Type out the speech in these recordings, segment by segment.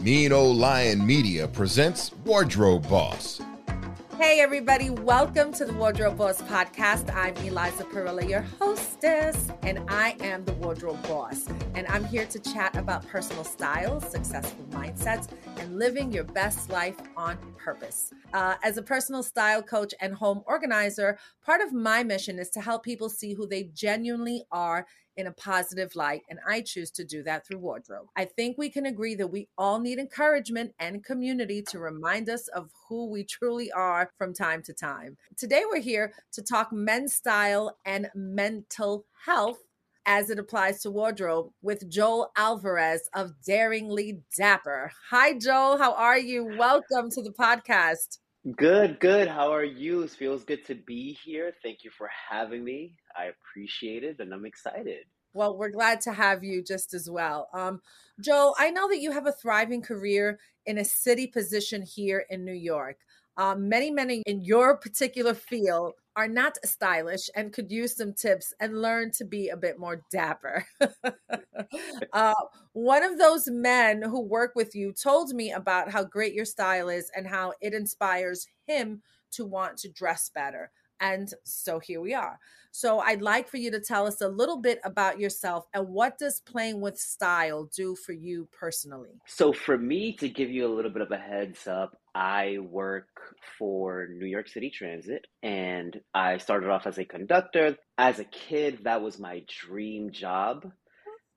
Mean Old Lion Media presents Wardrobe Boss. Hey, everybody, welcome to the Wardrobe Boss podcast. I'm Eliza Parrilla, your hostess, and I am the Wardrobe Boss. And I'm here to chat about personal styles, successful mindsets, and living your best life on purpose. Uh, as a personal style coach and home organizer, part of my mission is to help people see who they genuinely are in a positive light, and I choose to do that through wardrobe. I think we can agree that we all need encouragement and community to remind us of who we truly are from time to time. Today, we're here to talk men's style and mental health as it applies to wardrobe with Joel Alvarez of Daringly Dapper. Hi, Joel. How are you? Welcome to the podcast. Good, good. How are you? It feels good to be here. Thank you for having me. I appreciate it and I'm excited. Well, we're glad to have you just as well. Um, Joel, I know that you have a thriving career in a city position here in New York. Um, many, many in your particular field are not stylish and could use some tips and learn to be a bit more dapper. uh, one of those men who work with you told me about how great your style is and how it inspires him to want to dress better. And so here we are. So I'd like for you to tell us a little bit about yourself and what does playing with style do for you personally? So for me to give you a little bit of a heads up, I work for New York City Transit and I started off as a conductor. As a kid, that was my dream job.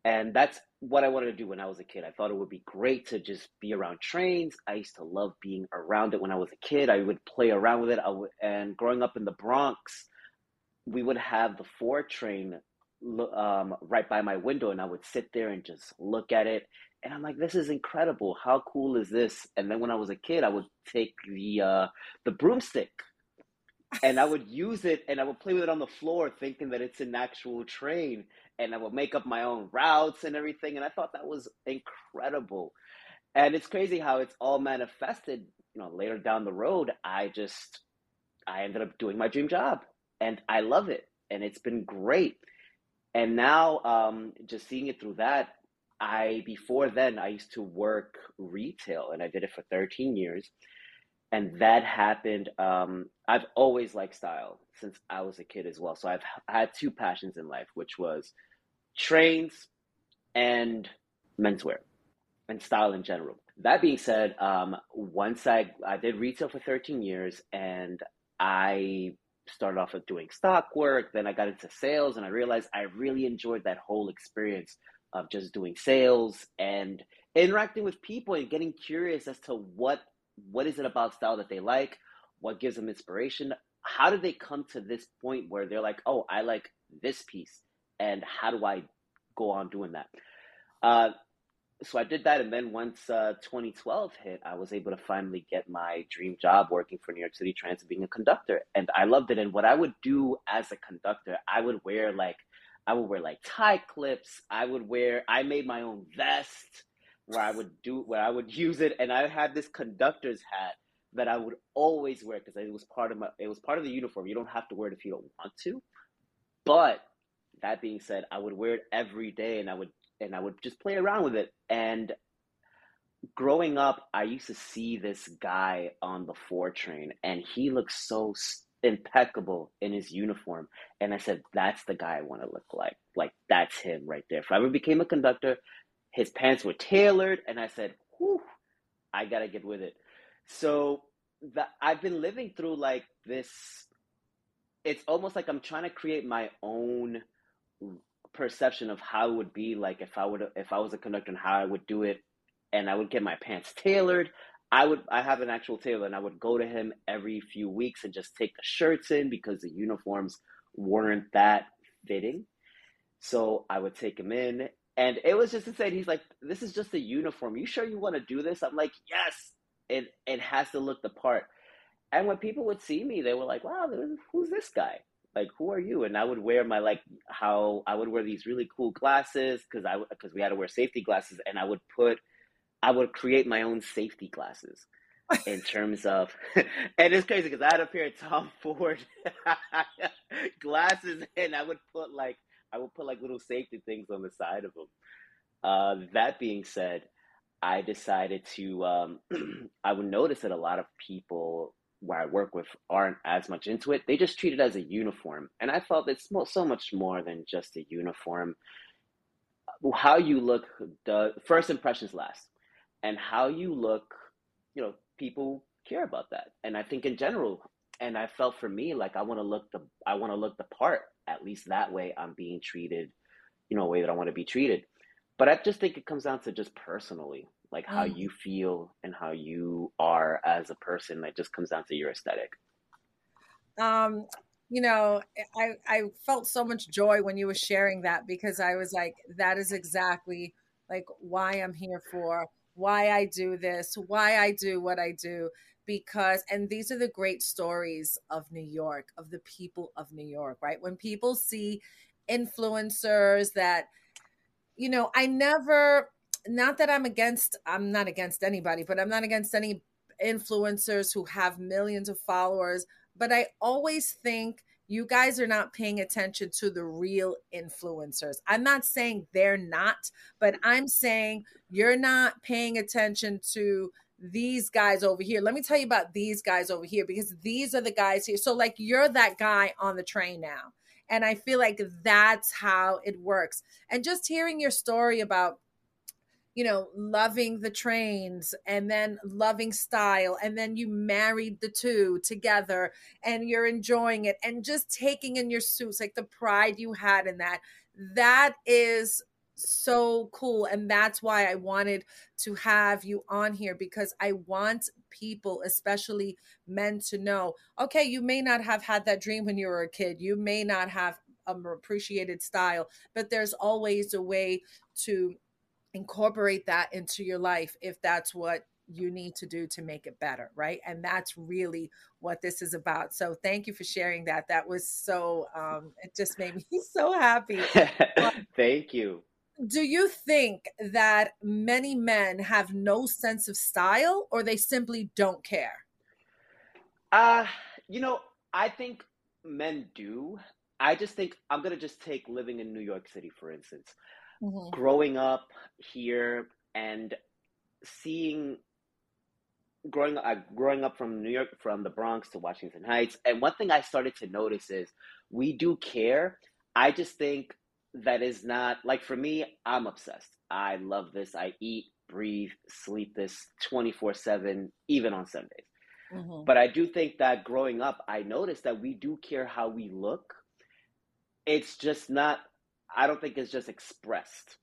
And that's what I wanted to do when I was a kid. I thought it would be great to just be around trains. I used to love being around it when I was a kid. I would play around with it. I would, and growing up in the Bronx, we would have the four train um, right by my window, and I would sit there and just look at it. And I'm like, this is incredible. How cool is this? And then when I was a kid, I would take the uh, the broomstick and I would use it and I would play with it on the floor, thinking that it's an actual train. And I would make up my own routes and everything. And I thought that was incredible. And it's crazy how it's all manifested. You know, later down the road, I just I ended up doing my dream job and I love it, and it's been great. And now, um, just seeing it through that, I before then I used to work retail, and I did it for 13 years, and that happened. Um, I've always liked style since I was a kid as well. So I've had two passions in life, which was trains and menswear and style in general. That being said, um, once I I did retail for 13 years, and I started off with doing stock work. Then I got into sales and I realized I really enjoyed that whole experience of just doing sales and interacting with people and getting curious as to what what is it about style that they like, what gives them inspiration, how do they come to this point where they're like, oh, I like this piece, and how do I go on doing that? Uh, so I did that, and then once uh, 2012 hit, I was able to finally get my dream job working for New York City Transit, being a conductor, and I loved it. And what I would do as a conductor, I would wear like, I would wear like tie clips. I would wear, I made my own vest where I would do, where I would use it, and I had this conductor's hat that I would always wear because it was part of my, it was part of the uniform. You don't have to wear it if you don't want to, but that being said, I would wear it every day, and I would and I would just play around with it. And growing up, I used to see this guy on the four train, and he looked so impeccable in his uniform. And I said, "That's the guy I want to look like. Like that's him right there." If I ever became a conductor, his pants were tailored, and I said, "Whew, I gotta get with it." So that I've been living through like this. It's almost like I'm trying to create my own perception of how it would be like if I would if I was a conductor and how I would do it, and I would get my pants tailored. I would I have an actual tailor and I would go to him every few weeks and just take the shirts in because the uniforms weren't that fitting. So I would take him in and it was just insane. He's like, This is just a uniform. You sure you want to do this? I'm like, Yes, it it has to look the part. And when people would see me, they were like, Wow, who's this guy? like who are you and i would wear my like how i would wear these really cool glasses because i because we had to wear safety glasses and i would put i would create my own safety glasses in terms of and it's crazy because i had a pair of tom ford glasses and i would put like i would put like little safety things on the side of them uh, that being said I decided to, um, I would notice that a lot of people where I work with aren't as much into it. They just treat it as a uniform. And I felt it's so much more than just a uniform. How you look, the first impressions last. And how you look, you know, people care about that. And I think in general, and I felt for me like I want to look the I want to look the part. At least that way I'm being treated, you know, a way that I want to be treated. But I just think it comes down to just personally, like how mm. you feel and how you are as a person. That just comes down to your aesthetic. Um, you know, I I felt so much joy when you were sharing that because I was like, that is exactly like why I'm here for, why I do this, why I do what I do because and these are the great stories of New York, of the people of New York, right? When people see influencers that you know, I never not that I'm against I'm not against anybody, but I'm not against any influencers who have millions of followers, but I always think you guys are not paying attention to the real influencers. I'm not saying they're not, but I'm saying you're not paying attention to these guys over here. Let me tell you about these guys over here because these are the guys here. So, like, you're that guy on the train now. And I feel like that's how it works. And just hearing your story about, you know, loving the trains and then loving style, and then you married the two together and you're enjoying it and just taking in your suits, like the pride you had in that. That is so cool. And that's why I wanted to have you on here because I want people, especially men, to know okay, you may not have had that dream when you were a kid, you may not have um, appreciated style, but there's always a way to incorporate that into your life if that's what you need to do to make it better, right? And that's really what this is about. So thank you for sharing that. That was so um it just made me so happy. Thank you do you think that many men have no sense of style or they simply don't care? Uh, you know, I think men do. I just think I'm going to just take living in New York City, for instance. Mm-hmm. Growing up here and seeing growing uh, growing up from New York from the Bronx to Washington Heights and one thing I started to notice is we do care I just think that is not like for me, I'm obsessed. I love this. I eat, breathe, sleep this 24 7, even on Sundays. Mm-hmm. But I do think that growing up, I noticed that we do care how we look. It's just not, I don't think it's just expressed.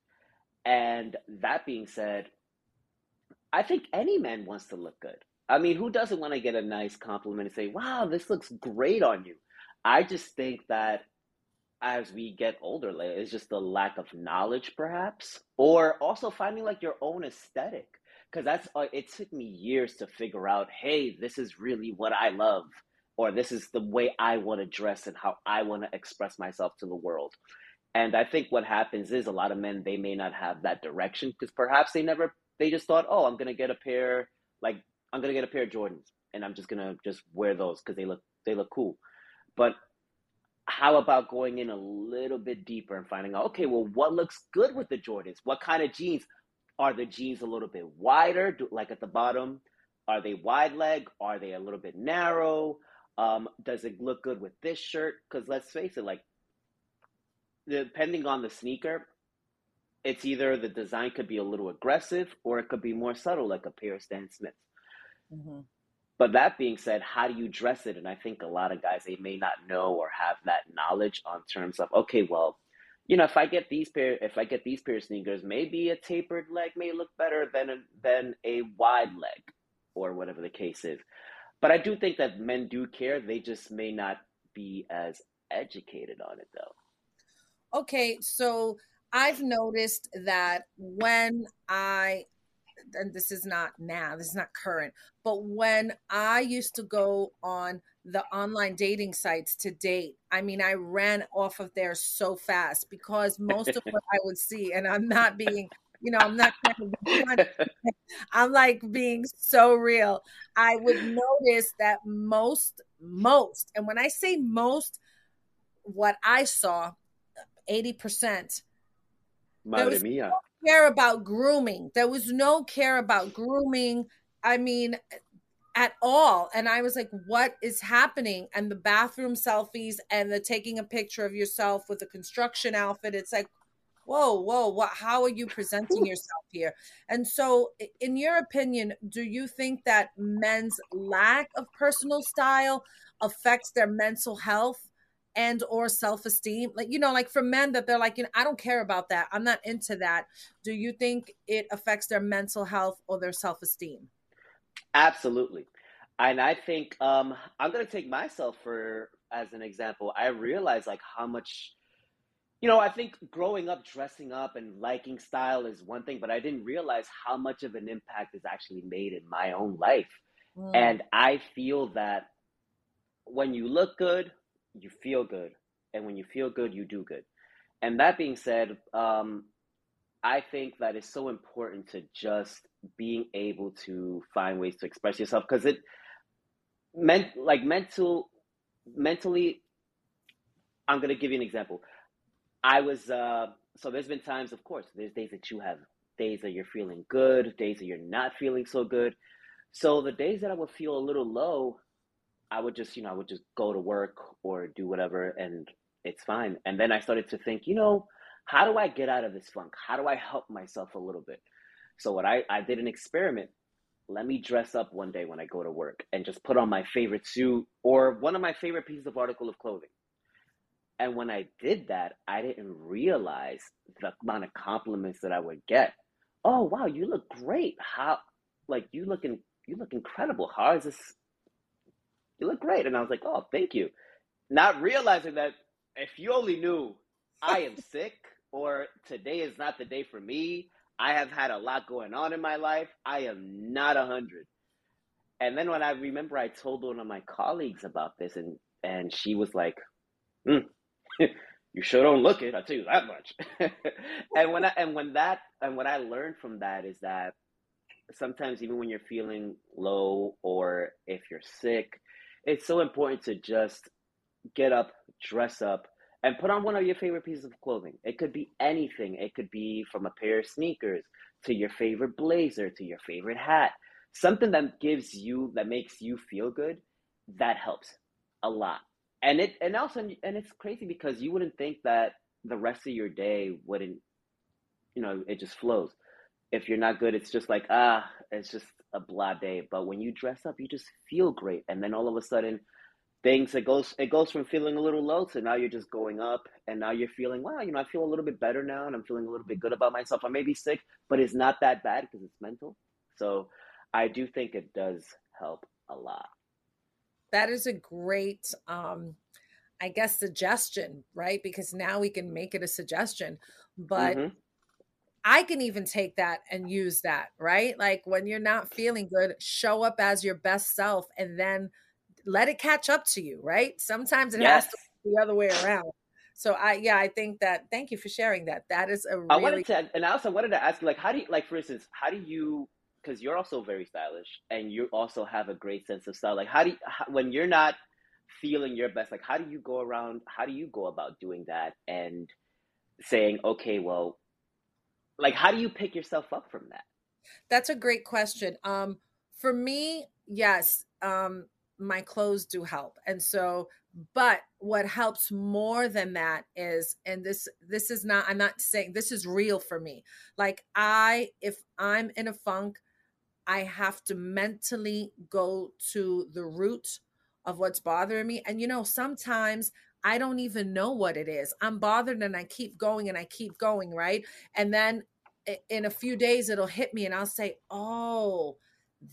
And that being said, I think any man wants to look good. I mean, who doesn't want to get a nice compliment and say, wow, this looks great on you? I just think that as we get older like it's just the lack of knowledge perhaps or also finding like your own aesthetic. Because that's uh, it took me years to figure out hey this is really what i love or this is the way i want to dress and how i want to express myself to the world. And i think what happens is a lot of men they may not have that direction because perhaps they never they just thought oh i'm gonna get a pair like i'm gonna get a pair of jordans and i'm just gonna just wear those because they look they look cool. But how about going in a little bit deeper and finding out, okay, well, what looks good with the Jordans? What kind of jeans? Are the jeans a little bit wider, do, like at the bottom? Are they wide leg? Are they a little bit narrow? Um, does it look good with this shirt? Because let's face it, like depending on the sneaker, it's either the design could be a little aggressive or it could be more subtle, like a pair of Stan Smiths. Mm-hmm. But that being said, how do you dress it? And I think a lot of guys they may not know or have that knowledge on terms of okay, well, you know, if I get these pair, if I get these pair of sneakers, maybe a tapered leg may look better than a, than a wide leg, or whatever the case is. But I do think that men do care. They just may not be as educated on it, though. Okay, so I've noticed that when I and this is not now, this is not current, but when I used to go on the online dating sites to date, I mean, I ran off of there so fast because most of what I would see, and I'm not being, you know, I'm not, I'm like being so real. I would notice that most, most, and when I say most, what I saw, 80%. Madre mia care about grooming. There was no care about grooming. I mean, at all. And I was like, what is happening? And the bathroom selfies and the taking a picture of yourself with a construction outfit. It's like, whoa, whoa, what how are you presenting yourself here? And so in your opinion, do you think that men's lack of personal style affects their mental health? And or self-esteem like you know like for men that they're like you know i don't care about that i'm not into that do you think it affects their mental health or their self-esteem Absolutely. And I think um, I'm going to take myself for as an example. I realize like how much, you know, I think growing up, dressing up and liking style is one thing, but I didn't realize how much of an impact is actually made in my own life. Mm. And I feel that when you look good, you feel good. And when you feel good, you do good. And that being said, um, I think that it's so important to just being able to find ways to express yourself because it meant like mental mentally i'm to give you an example i was uh so there's been times of course there's days that you have days that you're feeling good days that you're not feeling so good so the days that i would feel a little low i would just you know i would just go to work or do whatever and it's fine and then i started to think you know how do I get out of this funk? How do I help myself a little bit? So what I, I did an experiment. Let me dress up one day when I go to work and just put on my favorite suit or one of my favorite pieces of article of clothing. And when I did that, I didn't realize the amount of compliments that I would get. Oh wow, you look great. How like you looking you look incredible. How is this you look great. And I was like, oh, thank you. Not realizing that if you only knew I am sick or today is not the day for me. I have had a lot going on in my life. I am not a hundred. And then when I remember, I told one of my colleagues about this, and and she was like, mm, "You sure don't look it. I'll tell you that much." and when I, and when that and what I learned from that is that sometimes even when you're feeling low or if you're sick, it's so important to just get up, dress up, and put on one of your favorite pieces of clothing. It could be anything. It could be from a pair of sneakers to your favorite blazer to your favorite hat. Something that gives you that makes you feel good, that helps a lot. And it and also and it's crazy because you wouldn't think that the rest of your day wouldn't you know, it just flows. If you're not good, it's just like, ah, it's just a blah day. But when you dress up, you just feel great. And then all of a sudden, things it goes it goes from feeling a little low to now you're just going up and now you're feeling wow you know i feel a little bit better now and i'm feeling a little bit good about myself i may be sick but it's not that bad because it's mental so i do think it does help a lot that is a great um i guess suggestion right because now we can make it a suggestion but mm-hmm. I can even take that and use that, right? Like when you're not feeling good, show up as your best self and then let it catch up to you, right? Sometimes it yes. has to be the other way around. So I yeah, I think that thank you for sharing that. That is a really I wanted to and I also wanted to ask you like how do you like for instance, how do you because you're also very stylish and you also have a great sense of style. Like how do you how, when you're not feeling your best, like how do you go around how do you go about doing that and saying, okay, well, like how do you pick yourself up from that? That's a great question. Um for me, yes. Um my clothes do help and so but what helps more than that is and this this is not i'm not saying this is real for me like i if i'm in a funk i have to mentally go to the root of what's bothering me and you know sometimes i don't even know what it is. I'm bothered and i keep going and i keep going right? And then in a few days it'll hit me and i'll say oh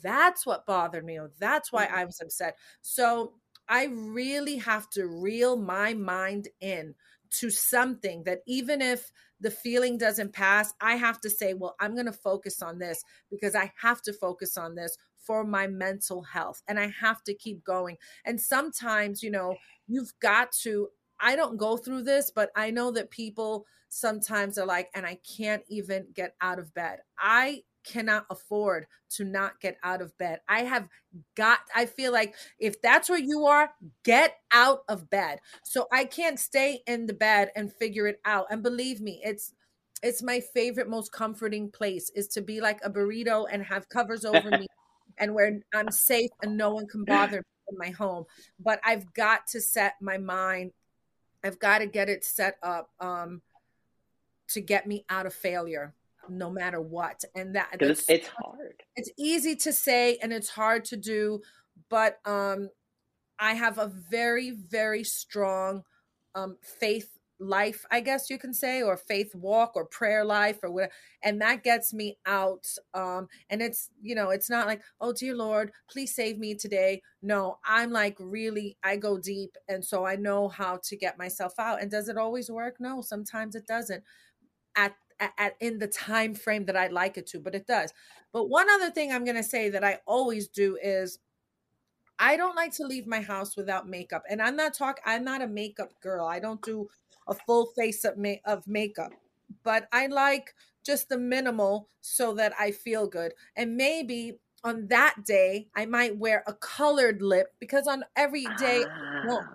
that's what bothered me. Or that's why mm. I was upset. So I really have to reel my mind in to something that even if the feeling doesn't pass, I have to say, well, I'm going to focus on this because I have to focus on this for my mental health and I have to keep going. And sometimes, you know, you've got to, I don't go through this, but I know that people sometimes are like, and I can't even get out of bed. I cannot afford to not get out of bed. I have got, I feel like if that's where you are, get out of bed. So I can't stay in the bed and figure it out. And believe me, it's, it's my favorite, most comforting place is to be like a burrito and have covers over me and where I'm safe and no one can bother me in my home. But I've got to set my mind, I've got to get it set up um, to get me out of failure no matter what. And that it's, it's hard. It's easy to say and it's hard to do, but um, I have a very, very strong um, faith life, I guess you can say, or faith walk or prayer life or whatever. And that gets me out. Um, and it's, you know, it's not like, oh, dear Lord, please save me today. No, I'm like really, I go deep. And so I know how to get myself out. And does it always work? No, sometimes it doesn't. At at, in the time frame that I'd like it to, but it does. But one other thing I'm going to say that I always do is I don't like to leave my house without makeup. And I'm not talking I'm not a makeup girl. I don't do a full face of, ma- of makeup, but I like just the minimal so that I feel good. And maybe on that day, I might wear a colored lip because on every day, well.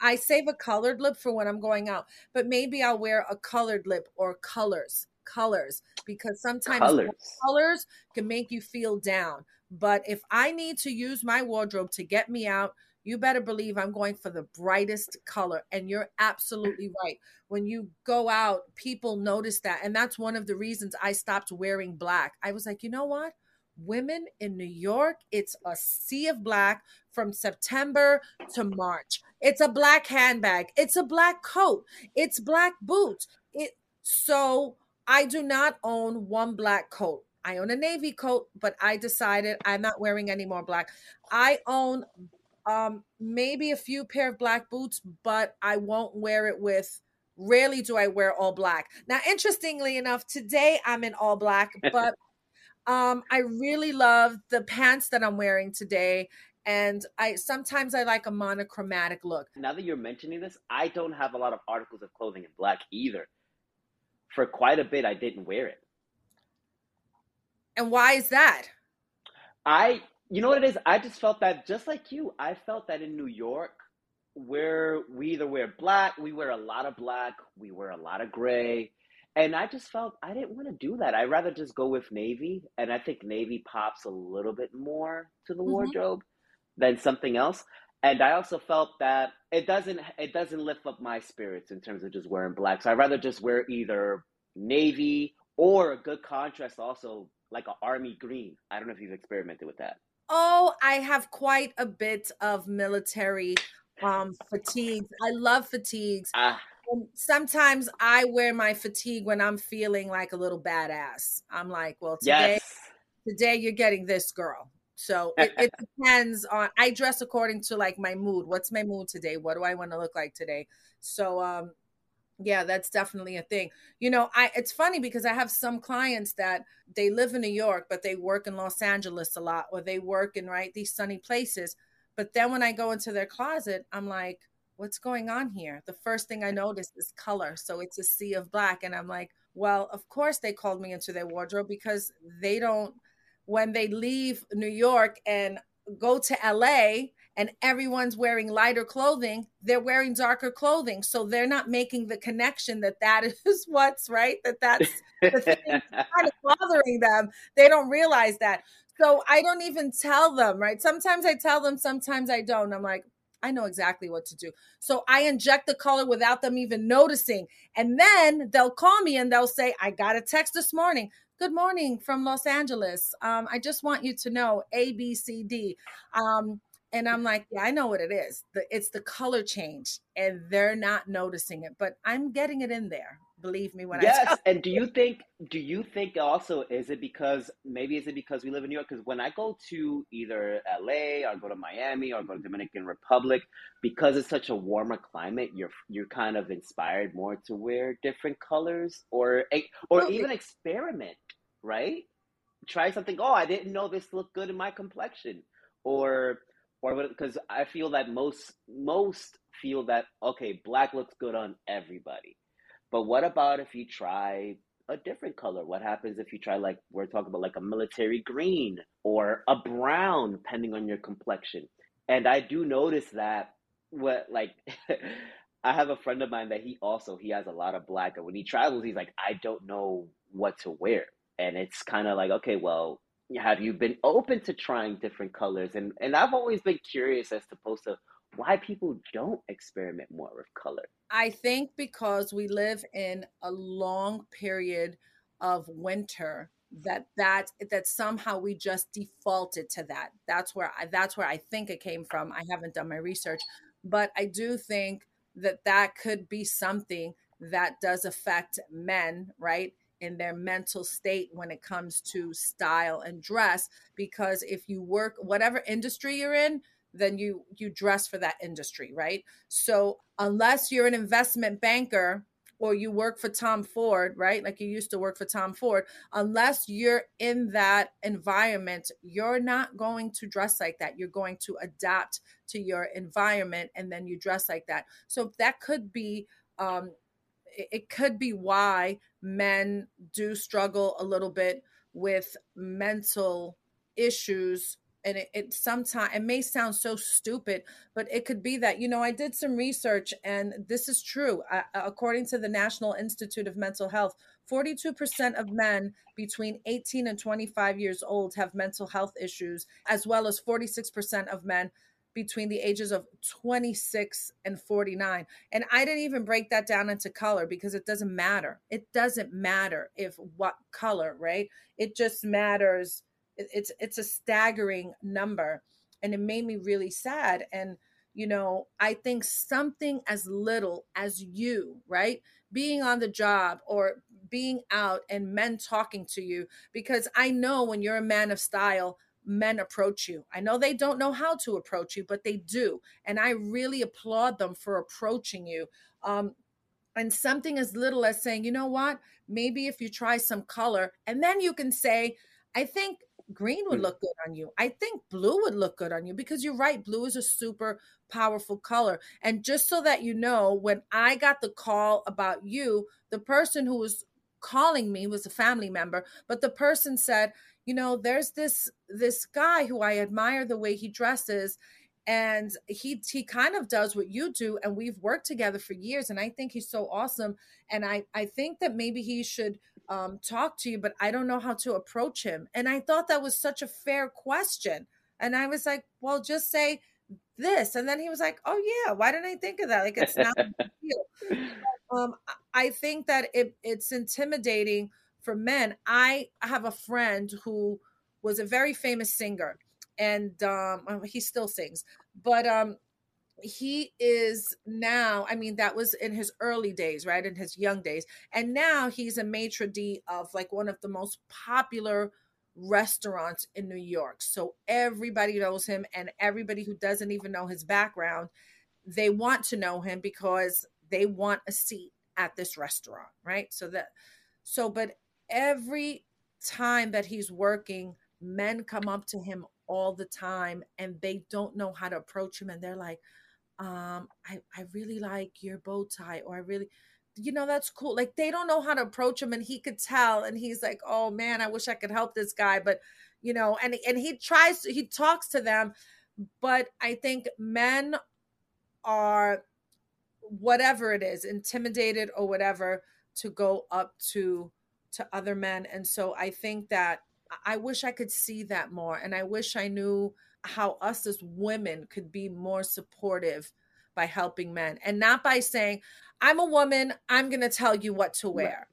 I save a colored lip for when I'm going out, but maybe I'll wear a colored lip or colors, colors, because sometimes colors, colors can make you feel down. But if I need to use my wardrobe to get me out, you better believe I'm going for the brightest color. And you're absolutely right. When you go out, people notice that. And that's one of the reasons I stopped wearing black. I was like, you know what? Women in New York, it's a sea of black from September to March. It's a black handbag, it's a black coat, it's black boots. It so I do not own one black coat. I own a navy coat, but I decided I'm not wearing any more black. I own um, maybe a few pair of black boots, but I won't wear it with. Rarely do I wear all black. Now, interestingly enough, today I'm in all black, but um, I really love the pants that I'm wearing today. And I sometimes I like a monochromatic look. Now that you're mentioning this, I don't have a lot of articles of clothing in black either. For quite a bit, I didn't wear it. And why is that? I you know what it is? I just felt that just like you, I felt that in New York, where we either wear black, we wear a lot of black, we wear a lot of gray. And I just felt I didn't want to do that. I'd rather just go with navy. And I think navy pops a little bit more to the mm-hmm. wardrobe than something else. And I also felt that it doesn't it doesn't lift up my spirits in terms of just wearing black. So I'd rather just wear either navy or a good contrast also like an army green. I don't know if you've experimented with that. Oh, I have quite a bit of military um fatigues. I love fatigues. Ah. sometimes I wear my fatigue when I'm feeling like a little badass. I'm like, well, today, yes. today you're getting this girl. So it, it depends on. I dress according to like my mood. What's my mood today? What do I want to look like today? So um, yeah that's definitely a thing you know i it's funny because i have some clients that they live in new york but they work in los angeles a lot or they work in right these sunny places but then when i go into their closet i'm like what's going on here the first thing i notice is color so it's a sea of black and i'm like well of course they called me into their wardrobe because they don't when they leave new york and go to la and everyone's wearing lighter clothing, they're wearing darker clothing. So they're not making the connection that that is what's right, that that's the thing kind of bothering them. They don't realize that. So I don't even tell them, right? Sometimes I tell them, sometimes I don't. I'm like, I know exactly what to do. So I inject the color without them even noticing. And then they'll call me and they'll say, I got a text this morning. Good morning from Los Angeles. Um, I just want you to know A, B, C, D. Um, and I'm like, yeah, I know what it is. The, it's the color change, and they're not noticing it, but I'm getting it in there. Believe me when yes, I yes. And do you think? Do you think also is it because maybe is it because we live in New York? Because when I go to either LA or go to Miami or go to Dominican Republic, because it's such a warmer climate, you're you're kind of inspired more to wear different colors or or well, even experiment, right? Try something. Oh, I didn't know this looked good in my complexion, or or because I feel that most most feel that okay, black looks good on everybody. But what about if you try a different color? What happens if you try like we're talking about like a military green or a brown, depending on your complexion? And I do notice that what like I have a friend of mine that he also he has a lot of black, and when he travels, he's like, I don't know what to wear, and it's kind of like, okay, well, have you been open to trying different colors? And and I've always been curious as opposed to why people don't experiment more with color. I think because we live in a long period of winter that that that somehow we just defaulted to that that's where I, that's where i think it came from i haven't done my research but i do think that that could be something that does affect men right in their mental state when it comes to style and dress because if you work whatever industry you're in then you you dress for that industry right so unless you're an investment banker or you work for Tom Ford, right? Like you used to work for Tom Ford, unless you're in that environment, you're not going to dress like that. You're going to adapt to your environment and then you dress like that. So that could be um it could be why men do struggle a little bit with mental issues and it, it sometimes it may sound so stupid but it could be that you know i did some research and this is true uh, according to the national institute of mental health 42% of men between 18 and 25 years old have mental health issues as well as 46% of men between the ages of 26 and 49 and i didn't even break that down into color because it doesn't matter. It doesn't matter if what color right? It just matters. It's it's a staggering number. And it made me really sad. And you know i think something as little as you right? Being on the job or being out and men talking to you because i know when you're a man of style men approach you i know they don't know how to approach you but they do and i really applaud them for approaching you um, and something as little as saying you know what maybe if you try some color and then you can say i think green would mm. look good on you. I think blue would look good on you because you're right. Blue is a super powerful color. And just so that you know, when I got the call about you, the person who was calling me was a family member, but the person said, you know, there's this this guy who I admire the way he dresses and he he kind of does what you do and we've worked together for years and I think he's so awesome and I I think that maybe he should um, talk to you, but I don't know how to approach him. And I thought that was such a fair question. And I was like, well, just say this. And then he was like, oh, yeah, why didn't I think of that? Like, it's not. Um, I think that it, it's intimidating for men. I have a friend who was a very famous singer and um, he still sings, but um, he is now i mean that was in his early days right in his young days and now he's a maitre d of like one of the most popular restaurants in new york. So everybody knows him and everybody who doesn't even know his background they want to know him because they want a seat at this restaurant right? So that so but every time that he's working men come up to him all the time and they don't know how to approach him and they're like um i i really like your bow tie or i really you know that's cool like they don't know how to approach him and he could tell and he's like oh man i wish i could help this guy but you know and and he tries he talks to them but i think men are whatever it is intimidated or whatever to go up to to other men and so i think that i wish i could see that more and i wish i knew how us as women could be more supportive by helping men and not by saying, I'm a woman, I'm going to tell you what to wear.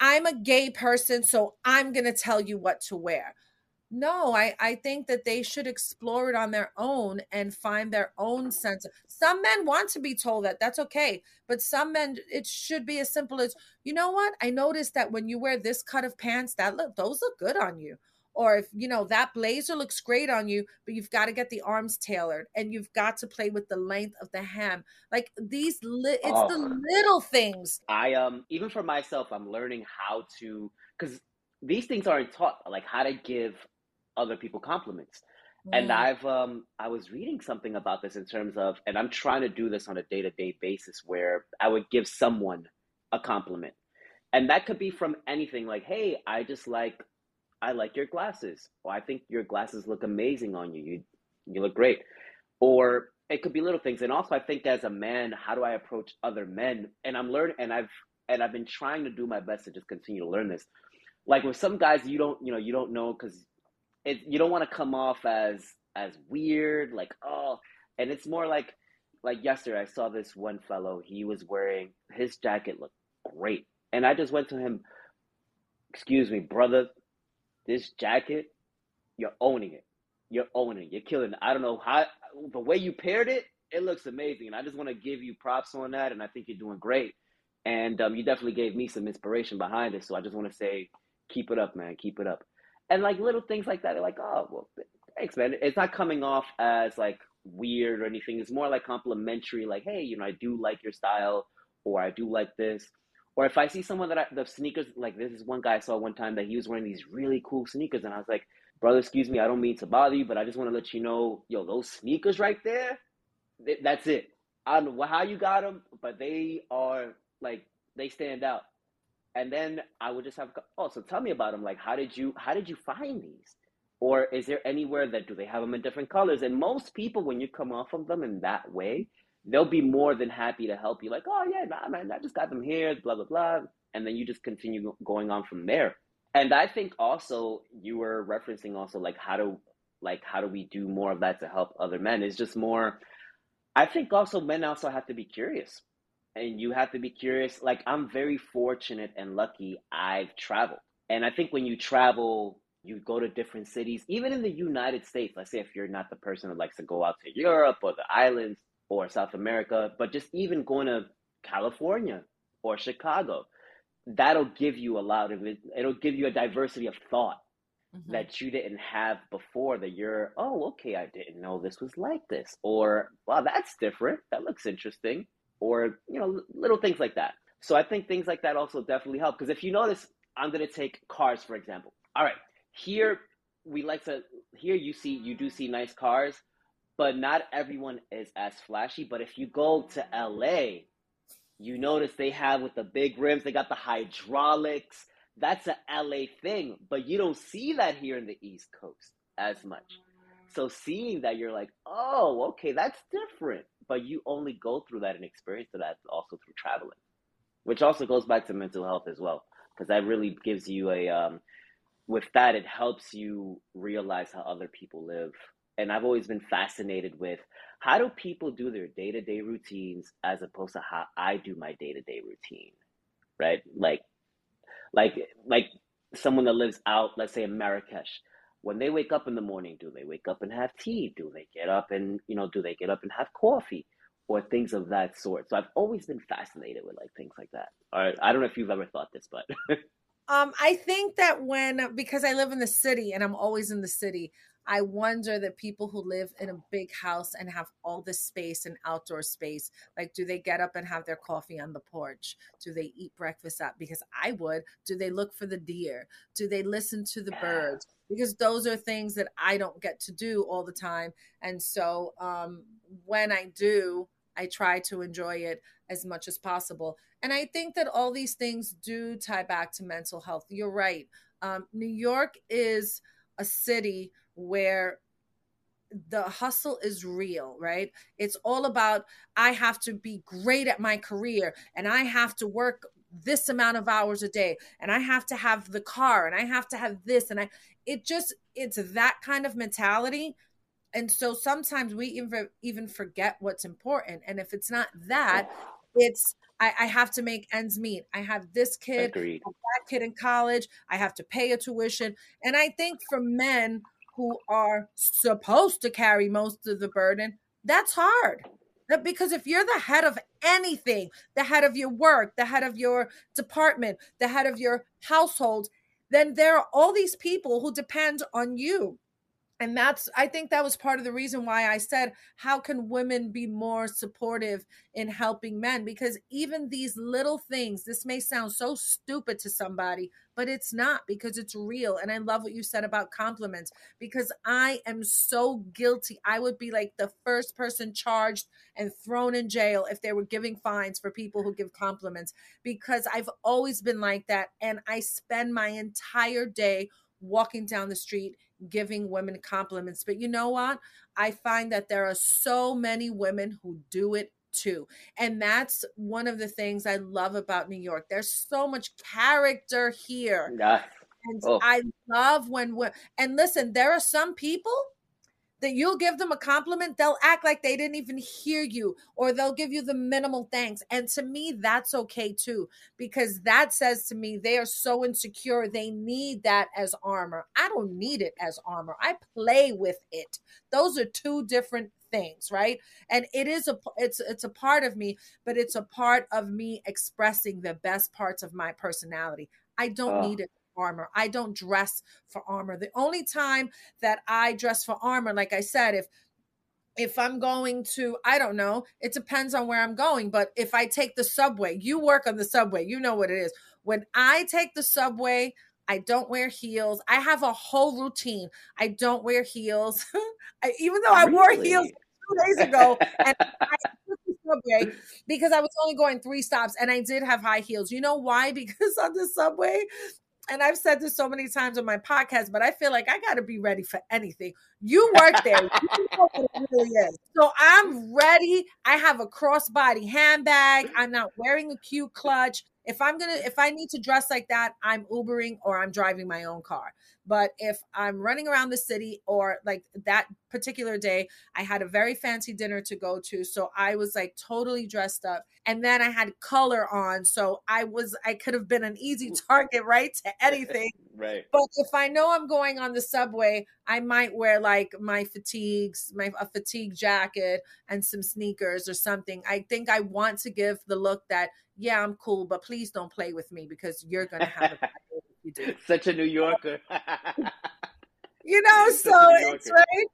I'm a gay person, so I'm going to tell you what to wear. No, I, I think that they should explore it on their own and find their own sense. Some men want to be told that. That's okay. But some men, it should be as simple as, you know what? I noticed that when you wear this cut of pants, that look, those look good on you or if you know that blazer looks great on you but you've got to get the arms tailored and you've got to play with the length of the hem. Like these li- it's oh, the little things. I um even for myself i'm learning how to because these things aren't taught like how to give other people compliments. Mm. and i've um i was reading something about this in terms of and i'm trying to do this on a day-to-day basis where i would give someone a compliment. And that could be from anything like hey i just like I like your glasses. I think your glasses look amazing on you. You you look great. Or it could be little things. And also I think as a man, how do I approach other men? And I'm learning and I've and I've been trying to do my best to just continue to learn this. Like with some guys you don't, you know, you don't know because it you don't want to come off as as weird, like, oh and it's more like like yesterday I saw this one fellow, he was wearing his jacket looked great. And I just went to him, excuse me, brother, this jacket, you're owning it. You're owning it. You're killing it. I don't know how the way you paired it, it looks amazing. And I just want to give you props on that. And I think you're doing great. And um, you definitely gave me some inspiration behind it. So I just want to say, keep it up, man. Keep it up. And like little things like that, they're like, oh, well, thanks, man. It's not coming off as like weird or anything. It's more like complimentary, like, hey, you know, I do like your style, or I do like this. Or if I see someone that I, the sneakers, like this is one guy I saw one time that he was wearing these really cool sneakers, and I was like, brother, excuse me, I don't mean to bother you, but I just want to let you know, yo, those sneakers right there, th- that's it. I don't know how you got them, but they are like they stand out. And then I would just have, oh, so tell me about them. Like, how did you how did you find these? Or is there anywhere that do they have them in different colors? And most people, when you come off of them in that way, they'll be more than happy to help you. Like, oh yeah, nah, man, I just got them here, blah blah blah, and then you just continue going on from there. And I think also you were referencing also like how to like how do we do more of that to help other men? It's just more. I think also men also have to be curious, and you have to be curious. Like I'm very fortunate and lucky. I've traveled, and I think when you travel you go to different cities, even in the United States. Let's say if you're not the person that likes to go out to Europe or the islands or South America, but just even going to California or Chicago, that'll give you a lot of it. It'll give you a diversity of thought mm-hmm. that you didn't have before. That you're, oh, okay, I didn't know this was like this, or wow, that's different. That looks interesting, or you know, little things like that. So I think things like that also definitely help because if you notice, I'm going to take cars for example. All right, here we like to here you see you do see nice cars, but not everyone is as flashy. But if you go to LA, you notice they have with the big rims, they got the hydraulics. That's a LA thing, but you don't see that here in the East Coast as much. So seeing that, you're like, oh, okay, that's different. But you only go through that and experience that also through traveling, which also goes back to mental health as well, because that really gives you a um, with that, it helps you realize how other people live. And I've always been fascinated with how do people do their day to day routines as opposed to how I do my day to day routine, right? Like, like, like someone that lives out, let's say in Marrakesh, when they wake up in the morning, do they wake up and have tea? Do they get up and, you know, do they get up and have coffee? Or things of that sort. So I've always been fascinated with like things like that. Or I don't know if you've ever thought this, but Um, I think that when because I live in the city and I'm always in the city, I wonder that people who live in a big house and have all this space and outdoor space, like, do they get up and have their coffee on the porch? Do they eat breakfast up? Because I would. Do they look for the deer? Do they listen to the birds? Because those are things that I don't get to do all the time. And so um, when I do, I try to enjoy it as much as possible. And I think that all these things do tie back to mental health. You're right. Um, New York is a city where the hustle is real, right? It's all about I have to be great at my career and I have to work this amount of hours a day and I have to have the car and I have to have this and I it just it's that kind of mentality and so sometimes we even even forget what's important and if it's not that it's I, I, have to make ends meet. I have this kid, that kid in college. I have to pay a tuition. And I think for men who are supposed to carry most of the burden, that's hard. Because if you're the head of anything, the head of your work, the head of your department, the head of your household, then there are all these people who depend on you and that's i think that was part of the reason why i said how can women be more supportive in helping men? Because even these little things this may sound so stupid to somebody but it's not because it's real. And i love what you said about compliments because i am so guilty. I would be like the first person charged and thrown in jail if they were giving fines for people who give compliments because i've always been like that and i spend my entire day walking down the street giving women compliments. But you know what? I find that there are so many women who do it too. And that's one of the things I love about New York. There's so much character here. Yeah. And oh. I love when we and listen, there are some people that you'll give them a compliment, they'll act like they didn't even hear you, or they'll give you the minimal thanks. And to me, that's okay too, because that says to me they are so insecure, they need that as armor. I don't need it as armor, I play with it. Those are two different things right and it is a it's it's a part of me but it's a part of me expressing the best parts of my personality i don't oh. need it armor. I don't dress for armor. The only time that I dress for armor, like I said, if if I'm going to, I don't know, it depends on where I'm going. But if I take the subway, you work on the subway, you know what it is. When I take the subway, I don't wear heels. I have a whole routine. I don't wear heels, I, even though I really? wore heels two days ago. and I subway because I was only going three stops and I did have high heels. You know why? Because on the subway, and I've said this so many times on my podcast, but I feel like I got to be ready for anything. You work there, you know really. So I'm ready. I have a crossbody handbag. I'm not wearing a cute clutch. If I'm gonna, if I need to dress like that, I'm Ubering or I'm driving my own car. But if I'm running around the city or like that particular day, I had a very fancy dinner to go to. So I was like totally dressed up. And then I had color on. So I was, I could have been an easy target, right? To anything. right. But if I know I'm going on the subway, I might wear like my fatigues, my a fatigue jacket and some sneakers or something. I think I want to give the look that, yeah, I'm cool, but please don't play with me because you're going to have a you do. Such a New Yorker. you know, so it's right.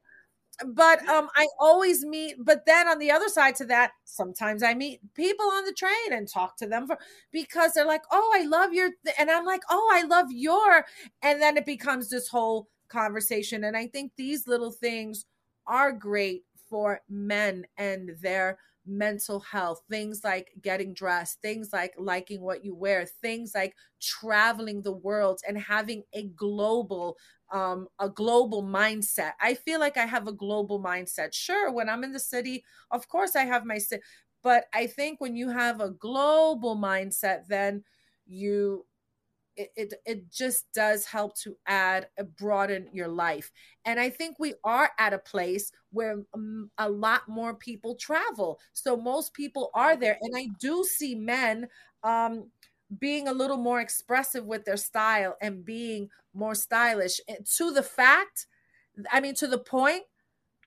But um, I always meet. But then on the other side to that, sometimes I meet people on the train and talk to them for because they're like, "Oh, I love your," th-. and I'm like, "Oh, I love your," and then it becomes this whole conversation. And I think these little things are great for men and their mental health, things like getting dressed, things like liking what you wear, things like traveling the world and having a global um a global mindset. I feel like I have a global mindset. Sure, when I'm in the city, of course I have my but I think when you have a global mindset then you it, it, it just does help to add uh, broaden your life and i think we are at a place where um, a lot more people travel so most people are there and i do see men um, being a little more expressive with their style and being more stylish and to the fact i mean to the point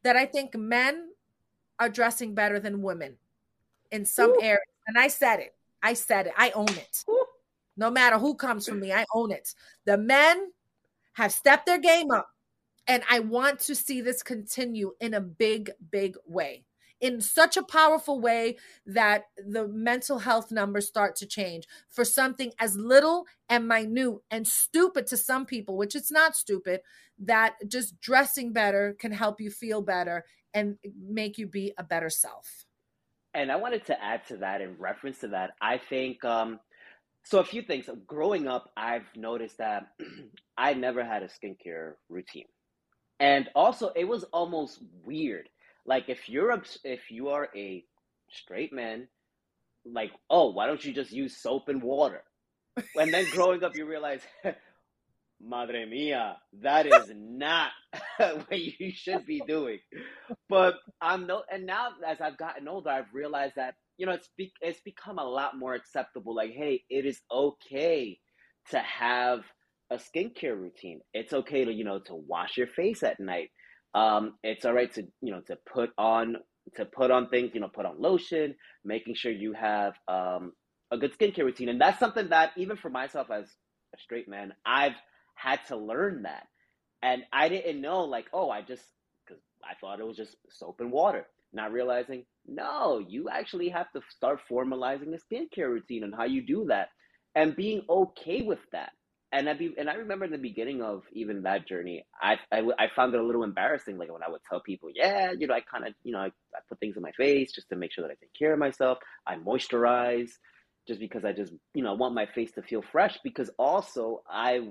that i think men are dressing better than women in some Ooh. areas and i said it i said it i own it Ooh no matter who comes from me. I own it. The men have stepped their game up. And I want to see this continue in a big, big way, in such a powerful way that the mental health numbers start to change for something as little and minute and stupid to some people, which it's not stupid, that just dressing better can help you feel better and make you be a better self. And I wanted to add to that in reference to that. I think um, so a few things. Growing up, I've noticed that I never had a skincare routine, and also it was almost weird. Like if you're a, if you are a straight man, like oh, why don't you just use soap and water? And then growing up, you realize, madre mia, that is not what you should be doing. But I'm no, and now as I've gotten older, I've realized that you know, it's be- it's become a lot more acceptable. Like, hey, it is okay to have a skincare routine. It's okay to you know to wash your face at night. Um, it's all right to you know to put on to put on things. You know, put on lotion, making sure you have um, a good skincare routine, and that's something that even for myself as a straight man, I've had to learn that, and I didn't know like, oh, I just because I thought it was just soap and water not realizing no you actually have to start formalizing a skincare routine and how you do that and being okay with that and I be and I remember in the beginning of even that journey, I, I, I found it a little embarrassing. Like when I would tell people, yeah, you know, I kind of you know I, I put things in my face just to make sure that I take care of myself. I moisturize just because I just you know want my face to feel fresh. Because also I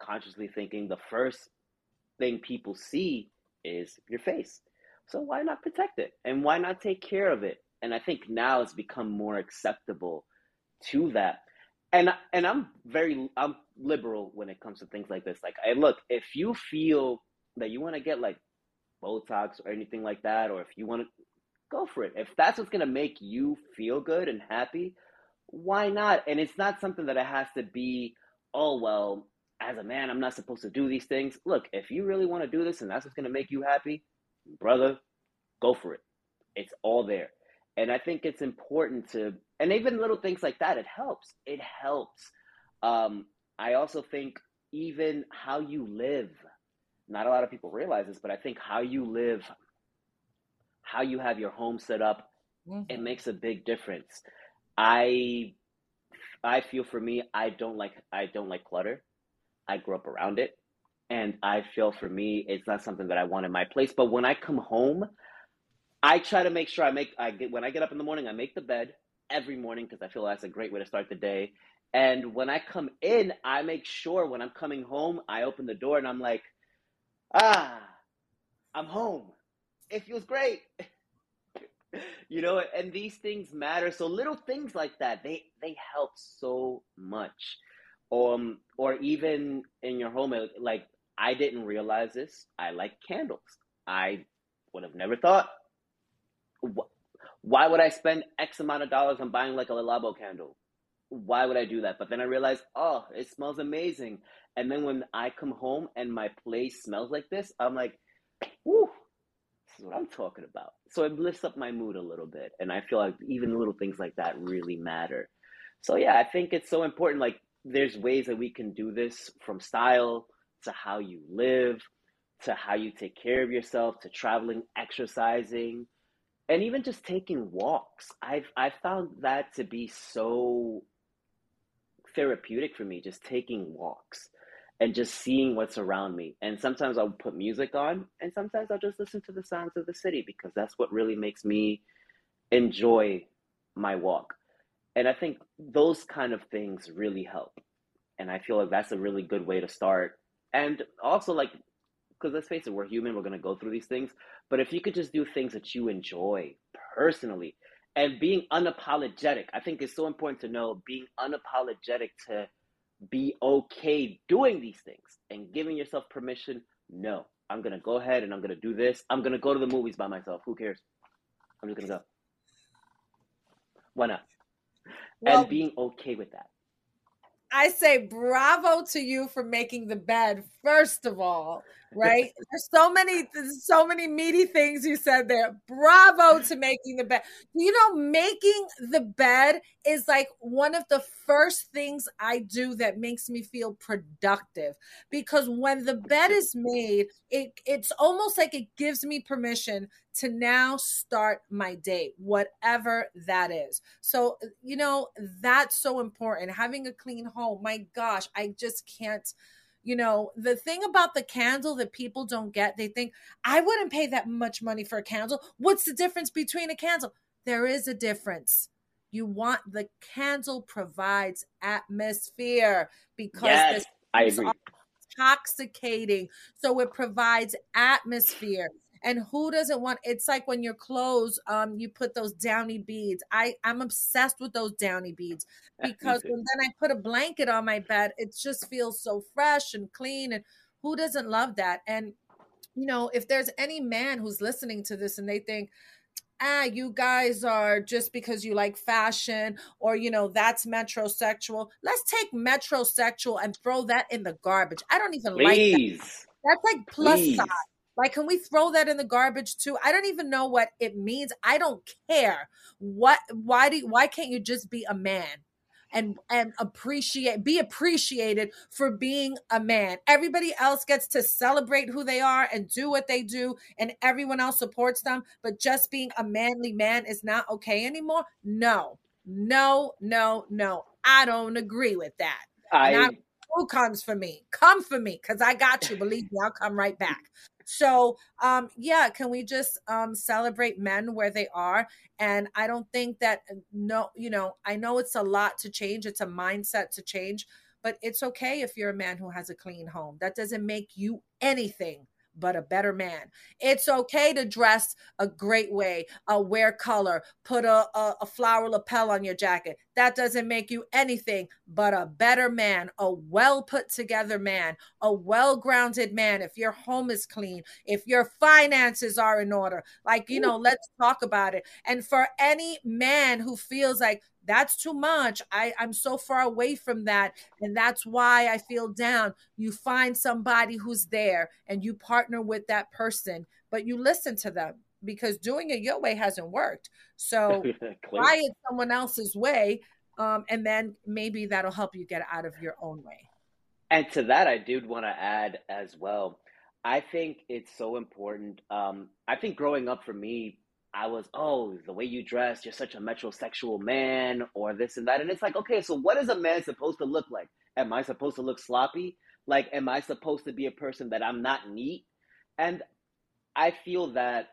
consciously thinking the first thing people see is your face. So why not protect it? And why not take care of it? And I think now it's become more acceptable to that. And and I'm very I'm liberal when it comes to things like this. Like I look, if you feel that you want to get like Botox or anything like that, or if you want to go for it. If that's what's gonna make you feel good and happy, why not? And it's not something that it has to be, oh well, as a man, I'm not supposed to do these things. Look, if you really want to do this and that's what's gonna make you happy, brother, go for it. It's all there. And I think it's important to and even little things like that, it helps. It helps. Um, I also think even how you live, not a lot of people realize this, but I think how you live, how you have your home set up, mm-hmm. it makes a big difference. I I feel for me, I don't like I don't like clutter. I grew up around it. And I feel for me, it's not something that I want in my place. But when I come home, I try to make sure I make I get when I get up in the morning, I make the bed every morning because I feel that's a great way to start the day. And when I come in, I make sure when I'm coming home, I open the door and I'm like, ah, I'm home. It feels great. you know, and these things matter. So little things like that, they they help so much. Um, or even in your home, like I didn't realize this. I like candles. I would have never thought. Why would I spend X amount of dollars on buying like a Le Labo candle? Why would I do that? But then I realized, oh, it smells amazing. And then when I come home and my place smells like this, I'm like, whoo, this is what I'm talking about. So it lifts up my mood a little bit. And I feel like even little things like that really matter. So yeah, I think it's so important. Like there's ways that we can do this from style to how you live to how you take care of yourself to traveling, exercising, and even just taking walks. I've i've found that to be so therapeutic for me, just taking walks and just seeing what's around me. And sometimes I'll put music on, and sometimes I'll just listen to the sounds of the city because that's what really makes me enjoy my walk. And I think those kind of things really help. And I feel like that's a really good way to start. And also, like, because let's face it, we're human, we're going to go through these things. But if you could just do things that you enjoy personally and being unapologetic, I think it's so important to know being unapologetic to be okay doing these things and giving yourself permission. No, I'm going to go ahead and I'm going to do this. I'm going to go to the movies by myself. Who cares? I'm just going to go. Why not? Well, and being okay with that. I say bravo to you for making the bed, first of all, right? There's so many, so many meaty things you said there. Bravo to making the bed. You know, making the bed is like one of the first things I do that makes me feel productive because when the bed is made, it it's almost like it gives me permission to now start my day, whatever that is. So, you know, that's so important. Having a clean home, my gosh, I just can't you know, the thing about the candle that people don't get, they think, I wouldn't pay that much money for a candle. What's the difference between a candle? There is a difference. You want the candle provides atmosphere because yes, I agree. intoxicating. So it provides atmosphere. And who doesn't want it's like when your clothes um you put those downy beads. I I'm obsessed with those downy beads because when then I put a blanket on my bed, it just feels so fresh and clean and who doesn't love that? And you know, if there's any man who's listening to this and they think ah, you guys are just because you like fashion or, you know, that's metrosexual. Let's take metrosexual and throw that in the garbage. I don't even Please. like that. That's like plus Please. size. Like, can we throw that in the garbage too? I don't even know what it means. I don't care. What? Why do? Why can't you just be a man? and and appreciate be appreciated for being a man. Everybody else gets to celebrate who they are and do what they do and everyone else supports them, but just being a manly man is not okay anymore. No. No, no, no. I don't agree with that. I who comes for me? Come for me cuz I got you. Believe me, I'll come right back. So, um, yeah, can we just um, celebrate men where they are? And I don't think that, uh, no, you know, I know it's a lot to change, it's a mindset to change, but it's okay if you're a man who has a clean home. That doesn't make you anything but a better man. It's okay to dress a great way, a wear color, put a, a, a, flower lapel on your jacket. That doesn't make you anything but a better man, a well put together man, a well grounded man. If your home is clean, if your finances are in order, like, you know, let's talk about it. And for any man who feels like, that's too much. I, I'm so far away from that. And that's why I feel down. You find somebody who's there and you partner with that person, but you listen to them because doing it your way hasn't worked. So try it someone else's way. Um, and then maybe that'll help you get out of your own way. And to that, I did want to add as well. I think it's so important. Um, I think growing up for me, I was, oh, the way you dress, you're such a metrosexual man, or this and that. And it's like, okay, so what is a man supposed to look like? Am I supposed to look sloppy? Like, am I supposed to be a person that I'm not neat? And I feel that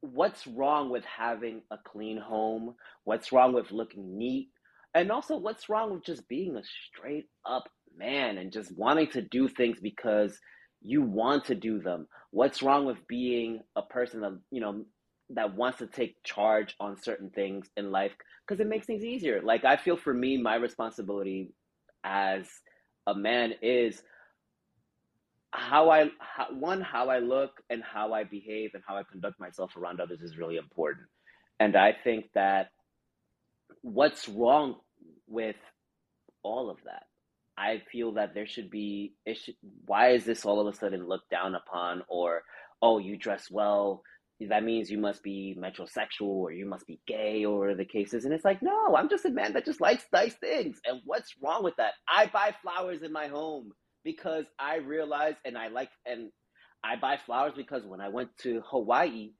what's wrong with having a clean home? What's wrong with looking neat? And also, what's wrong with just being a straight up man and just wanting to do things because you want to do them? What's wrong with being a person that, you know, that wants to take charge on certain things in life because it makes things easier. Like I feel for me, my responsibility as a man is how I how, one how I look and how I behave and how I conduct myself around others is really important. And I think that what's wrong with all of that? I feel that there should be it should, why is this all of a sudden looked down upon or oh you dress well that means you must be metrosexual or you must be gay or the cases. And it's like, no, I'm just a man that just likes nice things. And what's wrong with that? I buy flowers in my home because I realize and I like, and I buy flowers because when I went to Hawaii,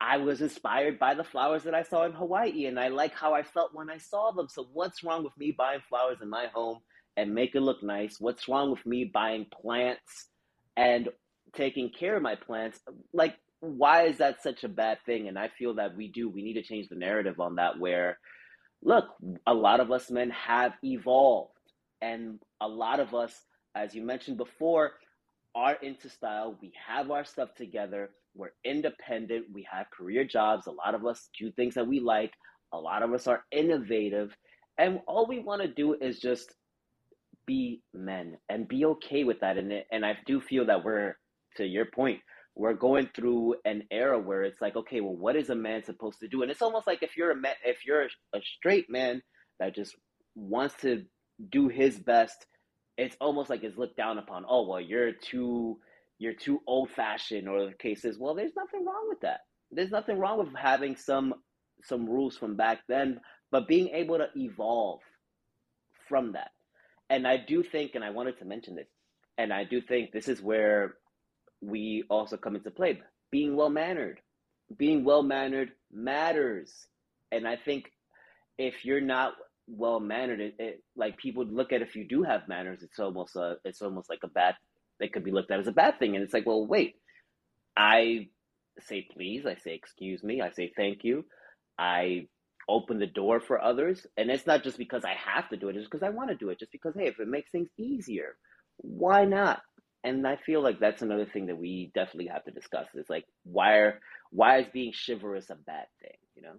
I was inspired by the flowers that I saw in Hawaii and I like how I felt when I saw them. So what's wrong with me buying flowers in my home and make it look nice? What's wrong with me buying plants and taking care of my plants? Like why is that such a bad thing? And I feel that we do, we need to change the narrative on that where, look, a lot of us men have evolved. And a lot of us, as you mentioned before, are into style. We have our stuff together. We're independent. We have career jobs. A lot of us do things that we like. A lot of us are innovative. And all we want to do is just be men and be okay with that. And, and I do feel that we're, to your point, we're going through an era where it's like, okay, well, what is a man supposed to do? And it's almost like if you're a man, if you're a, straight man that just wants to do his best, it's almost like it's looked down upon. Oh, well, you're too, you're too old fashioned, or the case is, well, there's nothing wrong with that. There's nothing wrong with having some some rules from back then, but being able to evolve from that. And I do think, and I wanted to mention this, and I do think this is where we also come into play. Being well mannered. Being well mannered matters. And I think if you're not well mannered, it, it, like people look at if you do have manners, it's almost a it's almost like a bad it could be looked at as a bad thing. And it's like, well, wait. I say please, I say excuse me, I say thank you. I open the door for others. And it's not just because I have to do it, it's because I want to do it. Just because, hey, if it makes things easier, why not? And I feel like that's another thing that we definitely have to discuss. Is like why are why is being chivalrous a bad thing? You know.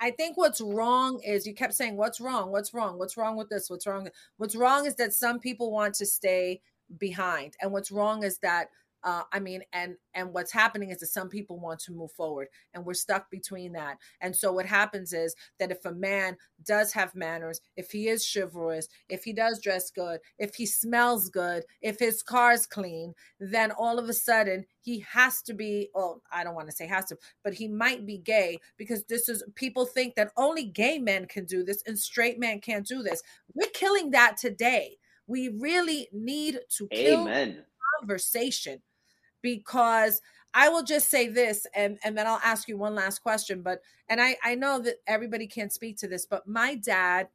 I think what's wrong is you kept saying, What's wrong? What's wrong? What's wrong with this? What's wrong? What's wrong is that some people want to stay behind. And what's wrong is that uh, I mean, and and what's happening is that some people want to move forward, and we're stuck between that. And so what happens is that if a man does have manners, if he is chivalrous, if he does dress good, if he smells good, if his car's clean, then all of a sudden he has to be. Well, I don't want to say has to, but he might be gay because this is people think that only gay men can do this and straight men can't do this. We're killing that today. We really need to kill Amen. conversation because I will just say this and and then I'll ask you one last question but and I I know that everybody can't speak to this but my dad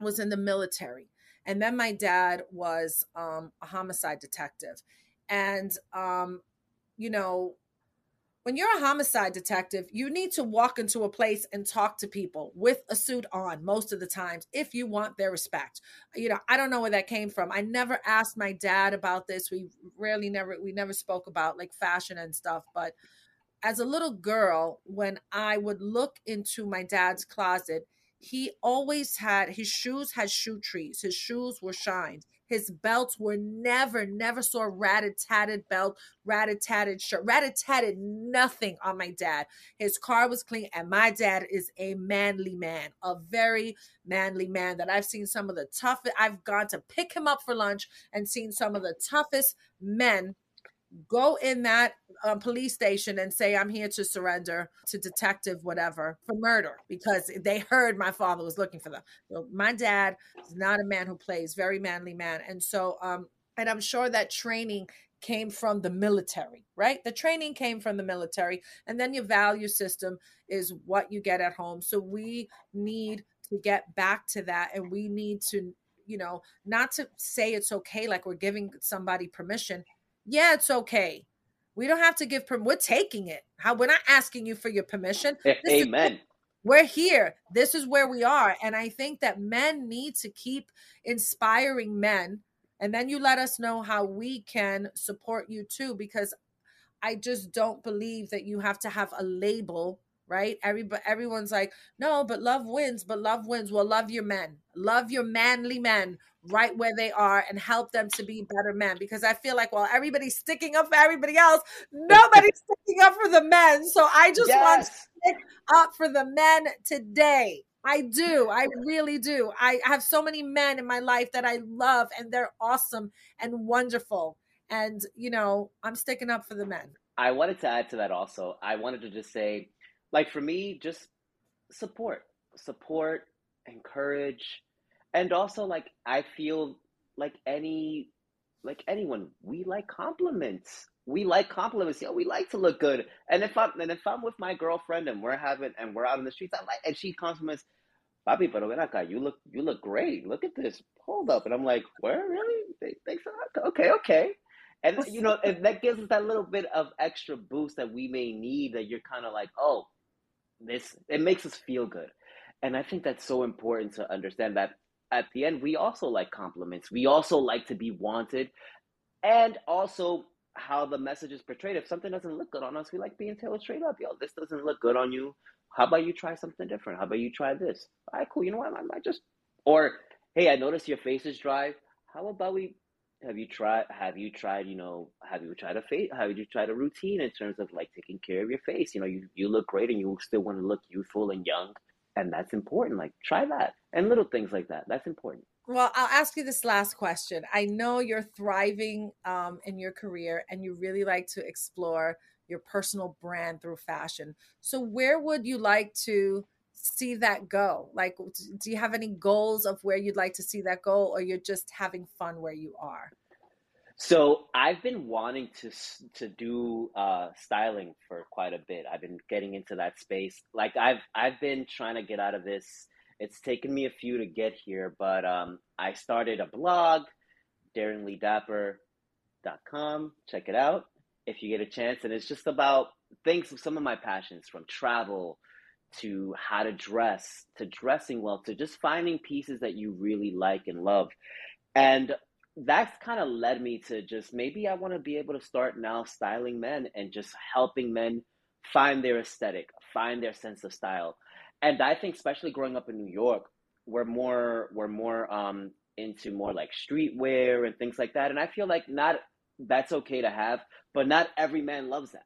was in the military and then my dad was um, a homicide detective. And um you know when you're a homicide detective, you need to walk into a place and talk to people with a suit on most of the times if you want their respect. You know, I don't know where that came from. I never asked my dad about this. We rarely never we never spoke about like fashion and stuff, but as a little girl, when I would look into my dad's closet, he always had his shoes had shoe trees. His shoes were shined. His belts were never, never saw ratted tatted belt, ratted tatted shirt, ratted tatted nothing on my dad. His car was clean, and my dad is a manly man, a very manly man that I've seen some of the toughest. I've gone to pick him up for lunch and seen some of the toughest men go in that um, police station and say i'm here to surrender to detective whatever for murder because they heard my father was looking for them. So my dad is not a man who plays very manly man. And so um and i'm sure that training came from the military right? The training came from the military. And then your value system is what you get at home. So we need to get back to that. And we need to you know not to say it's okay like we're giving somebody permission yeah, it's okay. We don't have to give permission. We're taking it. How we're not asking you for your permission. This Amen. we're here. This is where we are. And I think that men need to keep inspiring men. And then you let us know how we can support you too, because I just don't believe that you have to have a label right? Everybody, everyone's like, no, but love wins, but love wins. Well, love your men, love your manly men right where they are and help them to be better men. Because I feel like while everybody's sticking up for everybody else, nobody's sticking up for the men. So I just yes. want to stick up for the men today. I do. I really do. I have so many men in my life that I love and they're awesome and wonderful. And, you know, I'm sticking up for the men. I wanted to add to that also. I wanted to just say like for me, just support, support, encourage, and also like I feel like any like anyone, we like compliments. We like compliments. Yo, we like to look good. And if I'm and if I'm with my girlfriend and we're having and we're out in the streets, I like and she compliments, Papi, pero ven you look you look great. Look at this. Hold up. And I'm like, where really? Thanks a lot. Okay, okay. And you know, and that gives us that little bit of extra boost that we may need that you're kind of like, oh, this it makes us feel good. And i think that's so important to understand that at the end we also like compliments. We also like to be wanted. And also how the message is portrayed. If something doesn't look good on us we like being told straight up. Yo this doesn't look good on you. How about you try something different? How about you try this? All right cool. You know what? I might just or hey i noticed your face is dry. How about we have you tried have you tried you know have you tried a face have you tried a routine in terms of like taking care of your face? You know you, you look great and you still want to look youthful and young and that's important like try that and little things like that that's important. Well i'll ask you this last question. I know you're thriving um, in your career and you really like to explore your personal brand through fashion. So where would you like to see that go? Like, do you have any goals of where you'd like to see that go, or you're just having fun where you are? So I've been wanting to to do uh, styling for quite a bit. I've been getting into that space. Like I've I've been trying to get out of this. It's taken me a few to get here, but um, I started a blog, DaringlyDapper.com. Check it out if you get a chance, and it's just about things. Of some of my passions, from travel to how to dress, to dressing well, to just finding pieces that you really like and love. And that's kind of led me to just maybe I want to be able to start now styling men and just helping men find their aesthetic, find their sense of style. And I think especially growing up in New York, we're more we're more um into more like streetwear and things like that. And I feel like not that's okay to have, but not every man loves that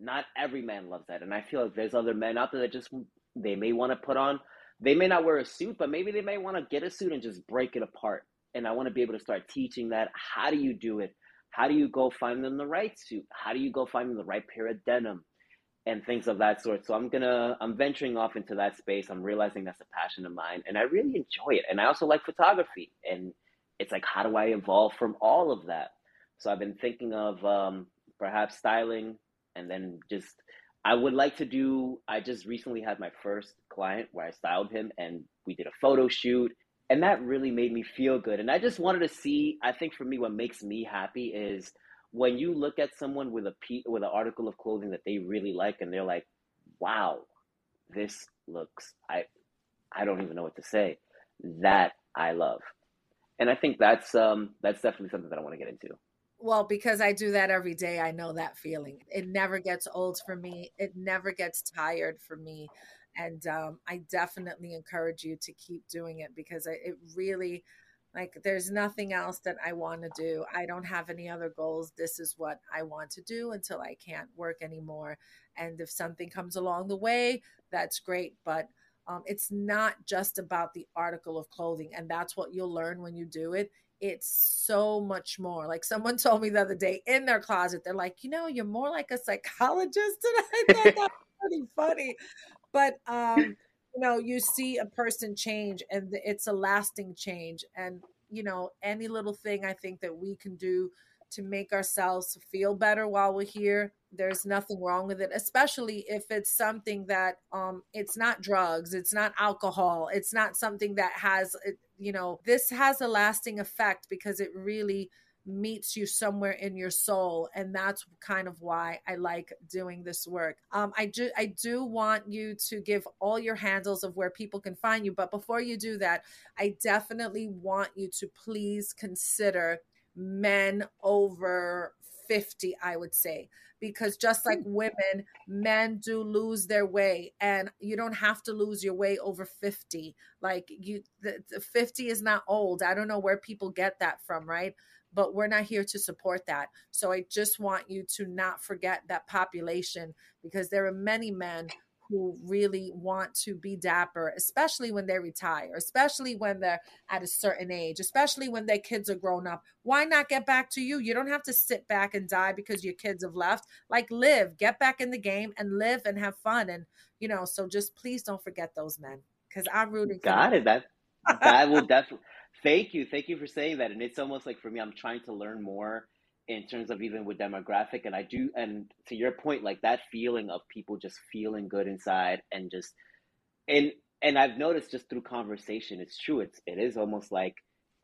not every man loves that. And I feel like there's other men out there that just they may want to put on they may not wear a suit, but maybe they may want to get a suit and just break it apart. And I want to be able to start teaching that. How do you do it? How do you go find them the right suit? How do you go find them the right pair of denim? And things of that sort. So I'm gonna I'm venturing off into that space. I'm realizing that's a passion of mine and I really enjoy it. And I also like photography. And it's like how do I evolve from all of that? So I've been thinking of um, perhaps styling and then just I would like to do. I just recently had my first client where I styled him, and we did a photo shoot, and that really made me feel good. And I just wanted to see. I think for me, what makes me happy is when you look at someone with a pe- with an article of clothing that they really like and they're like, "Wow, this looks I I don't even know what to say." That I love. And I think that's um that's definitely something that I want to get into. Well, because I do that every day, I know that feeling. It never gets old for me. It never gets tired for me. And um, I definitely encourage you to keep doing it because it really, like, there's nothing else that I want to do. I don't have any other goals. This is what I want to do until I can't work anymore. And if something comes along the way, that's great. But um, it's not just about the article of clothing. And that's what you'll learn when you do it. It's so much more. Like someone told me the other day in their closet, they're like, you know, you're more like a psychologist. And I thought that was pretty funny. But, um, you know, you see a person change and it's a lasting change. And, you know, any little thing I think that we can do to make ourselves feel better while we're here there's nothing wrong with it especially if it's something that um it's not drugs it's not alcohol it's not something that has you know this has a lasting effect because it really meets you somewhere in your soul and that's kind of why i like doing this work. Um, i do i do want you to give all your handles of where people can find you but before you do that i definitely want you to please consider men over 50, I would say, because just like hmm. women, men do lose their way, and you don't have to lose your way over 50. Like you, the, the 50 is not old. I don't know where people get that from, right? But we're not here to support that. So I just want you to not forget that population because there are many men who really want to be dapper, especially when they retire, especially when they're at a certain age, especially when their kids are grown up. Why not get back to you? You don't have to sit back and die because your kids have left. Like live, get back in the game and live and have fun. And you know, so just please don't forget those men because I'm rooting. Got it. That that will definitely. Thank you, thank you for saying that. And it's almost like for me, I'm trying to learn more in terms of even with demographic and i do and to your point like that feeling of people just feeling good inside and just and and i've noticed just through conversation it's true it's it is almost like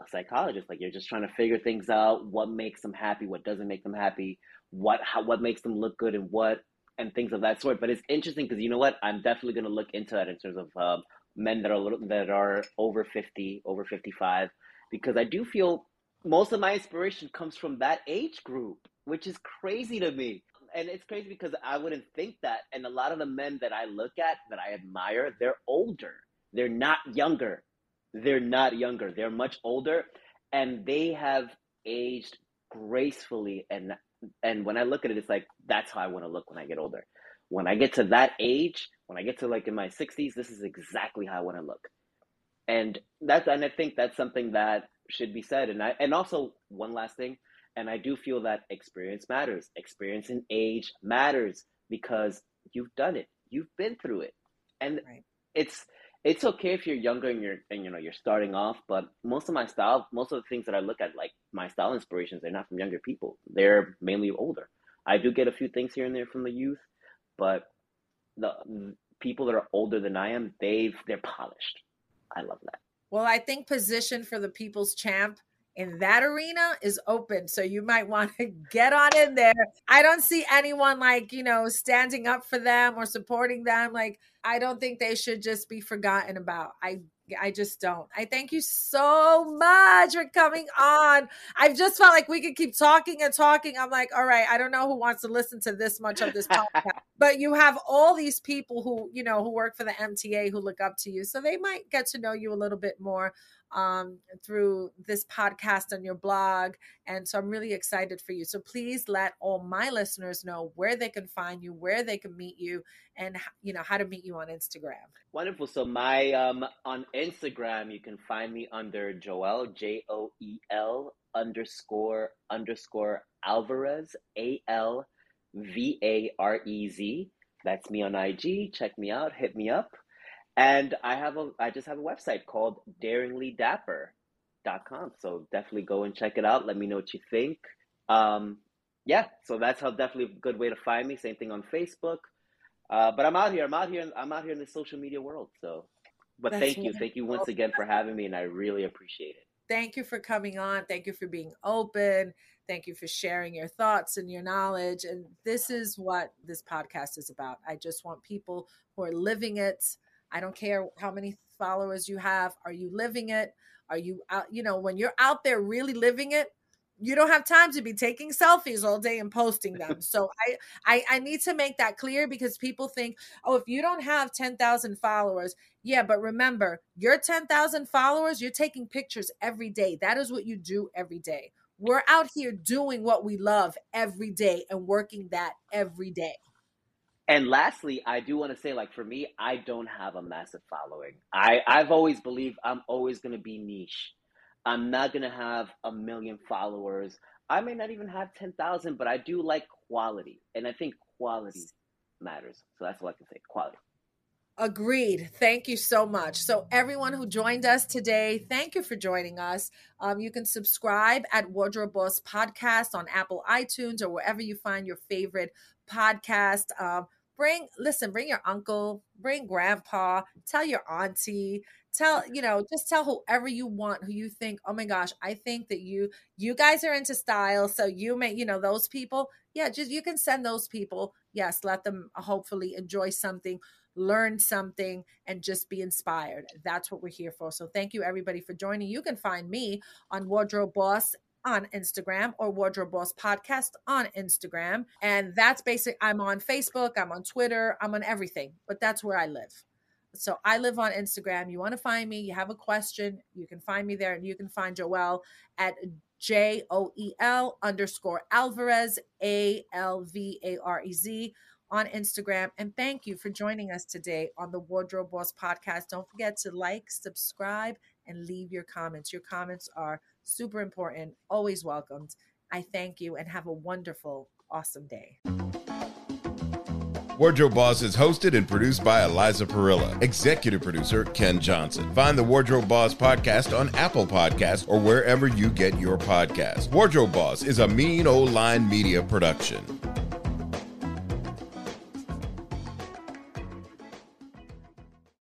a psychologist like you're just trying to figure things out what makes them happy what doesn't make them happy what how what makes them look good and what and things of that sort. But it's interesting because you know what? I'm definitely going to look into that in terms of um, men that are little, that are over 50 over 55 because i do feel most of my inspiration comes from that age group, which is crazy to me. And it's crazy because I wouldn't think that. And a lot of the men that I look at, that I admire, they're older. They're not younger. They're not younger. They're much older. And they have aged gracefully. And and when I look at it, it's like that's how I want to look when I get older. When I get to that age, when I get to like in my 60s, this is exactly how I want to look. And that's and I think that's something that should be said. And I and also one last thing, and I do feel that experience matters. Experience and age matters because you've done it. You've been through it. And right. it's it's okay if you're younger and you're and you know you're starting off, but most of my style, most of the things that I look at, like my style inspirations, they're not from younger people. They're mainly older. I do get a few things here and there from the youth, but the people that are older than I am, they've they're polished. I love that. Well, I think position for the people's champ in that arena is open. So you might want to get on in there. I don't see anyone like, you know, standing up for them or supporting them. Like, I don't think they should just be forgotten about. I I just don't. I thank you so much for coming on. I've just felt like we could keep talking and talking. I'm like, all right, I don't know who wants to listen to this much of this podcast, but you have all these people who, you know, who work for the MTA who look up to you. So they might get to know you a little bit more um, through this podcast on your blog. And so I'm really excited for you. So please let all my listeners know where they can find you, where they can meet you, and you know how to meet you on Instagram. Wonderful. So my um, on Instagram, you can find me under Joel J O E L underscore underscore Alvarez A L V A R E Z. That's me on IG. Check me out. Hit me up. And I have a I just have a website called daringlydapper.com. So definitely go and check it out. Let me know what you think. Um, yeah, so that's how definitely a good way to find me. Same thing on Facebook. Uh, but I'm out here. I'm out here. I'm out here in the social media world. So, but that's thank you, thank you once again for having me, and I really appreciate it. Thank you for coming on. Thank you for being open. Thank you for sharing your thoughts and your knowledge. And this is what this podcast is about. I just want people who are living it. I don't care how many followers you have. Are you living it? Are you out? You know, when you're out there really living it, you don't have time to be taking selfies all day and posting them. so I, I I need to make that clear because people think, oh, if you don't have 10,000 followers, yeah, but remember, your 10,000 followers, you're taking pictures every day. That is what you do every day. We're out here doing what we love every day and working that every day. And lastly, I do want to say, like for me, I don't have a massive following. I I've always believed I'm always going to be niche. I'm not going to have a million followers. I may not even have 10,000, but I do like quality. And I think quality matters. So that's what I can say quality. Agreed. Thank you so much. So, everyone who joined us today, thank you for joining us. Um, you can subscribe at Wardrobe Boss Podcast on Apple iTunes or wherever you find your favorite podcast. Um, bring, listen, bring your uncle, bring grandpa, tell your auntie, tell you know just tell whoever you want who you think oh my gosh i think that you you guys are into style so you may you know those people yeah just you can send those people yes let them hopefully enjoy something learn something and just be inspired. That's what we're here for. So thank you everybody for joining. You can find me on wardrobe boss on Instagram or Wardrobe Boss Podcast on Instagram. And that's basic. I'm on Facebook, I'm on Twitter, I'm on everything, but that's where I live. So I live on Instagram. You want to find me, you have a question, you can find me there and you can find Joel at J O E L underscore Alvarez, A L V A R E Z on Instagram. And thank you for joining us today on the Wardrobe Boss podcast. Don't forget to like, subscribe, and leave your comments. Your comments are super important, always welcomed. I thank you and have a wonderful, awesome day. Wardrobe Boss is hosted and produced by Eliza Parrilla. Executive producer Ken Johnson. Find the Wardrobe Boss podcast on Apple Podcasts or wherever you get your podcasts. Wardrobe Boss is a mean old line media production.